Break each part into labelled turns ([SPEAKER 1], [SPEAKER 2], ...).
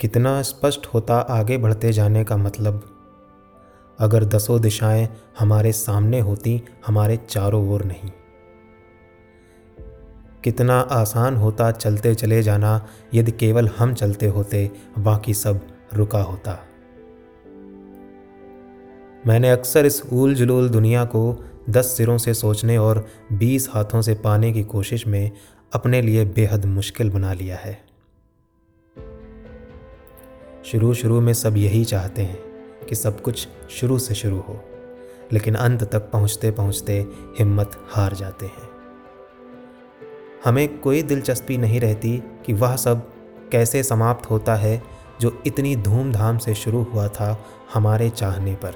[SPEAKER 1] कितना स्पष्ट होता आगे बढ़ते जाने का मतलब? अगर दसों दिशाएँ हमारे सामने होती, हमारे चारों ओर नहीं। कितना आसान होता चलते चले जाना, यदि केवल हम चलते होते, बाकी सब रुका होता। मैंने अक्सर इस ऊल जुलूल दुनिया को दस सिरों से सोचने और बीस हाथों से पाने की कोशिश में अपने लिए बेहद मुश्किल बना लिया है। शुरू शुरू में सब यही चाहते हैं कि सब कुछ शुरू से शुरू हो, लेकिन अंत तक पहुँचते पहुँचते हिम्मत हार जाते हैं। हमें कोई दिलचस्पी नहीं रहती कि वह सब कैसे समाप्त होता है जो इतनी धूमधाम से शुरू हुआ था हमारे चाहने पर।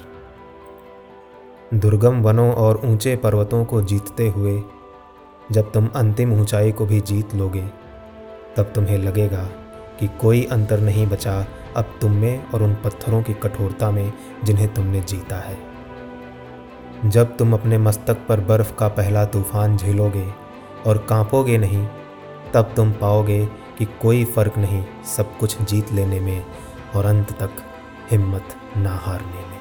[SPEAKER 1] दुर्गम वनों और ऊँचे पर्वतों को जीतते हुए, जब तुम अंतिम ऊंचाई को भी जीत लोगे, तब तुम्हें लगेगा कि कोई अंतर नहीं बचा अब तुम में और उन पत्थरों की कठोरता में जिन्हें तुमने जीता है। जब तुम अपने मस्तक पर बर्फ़ का पहला तूफ़ान झेलोगे और कांपोगे नहीं, तब तुम पाओगे कि कोई फ़र्क नहीं सब कुछ जीत लेने में और अंत तक हिम्मत ना हारने में।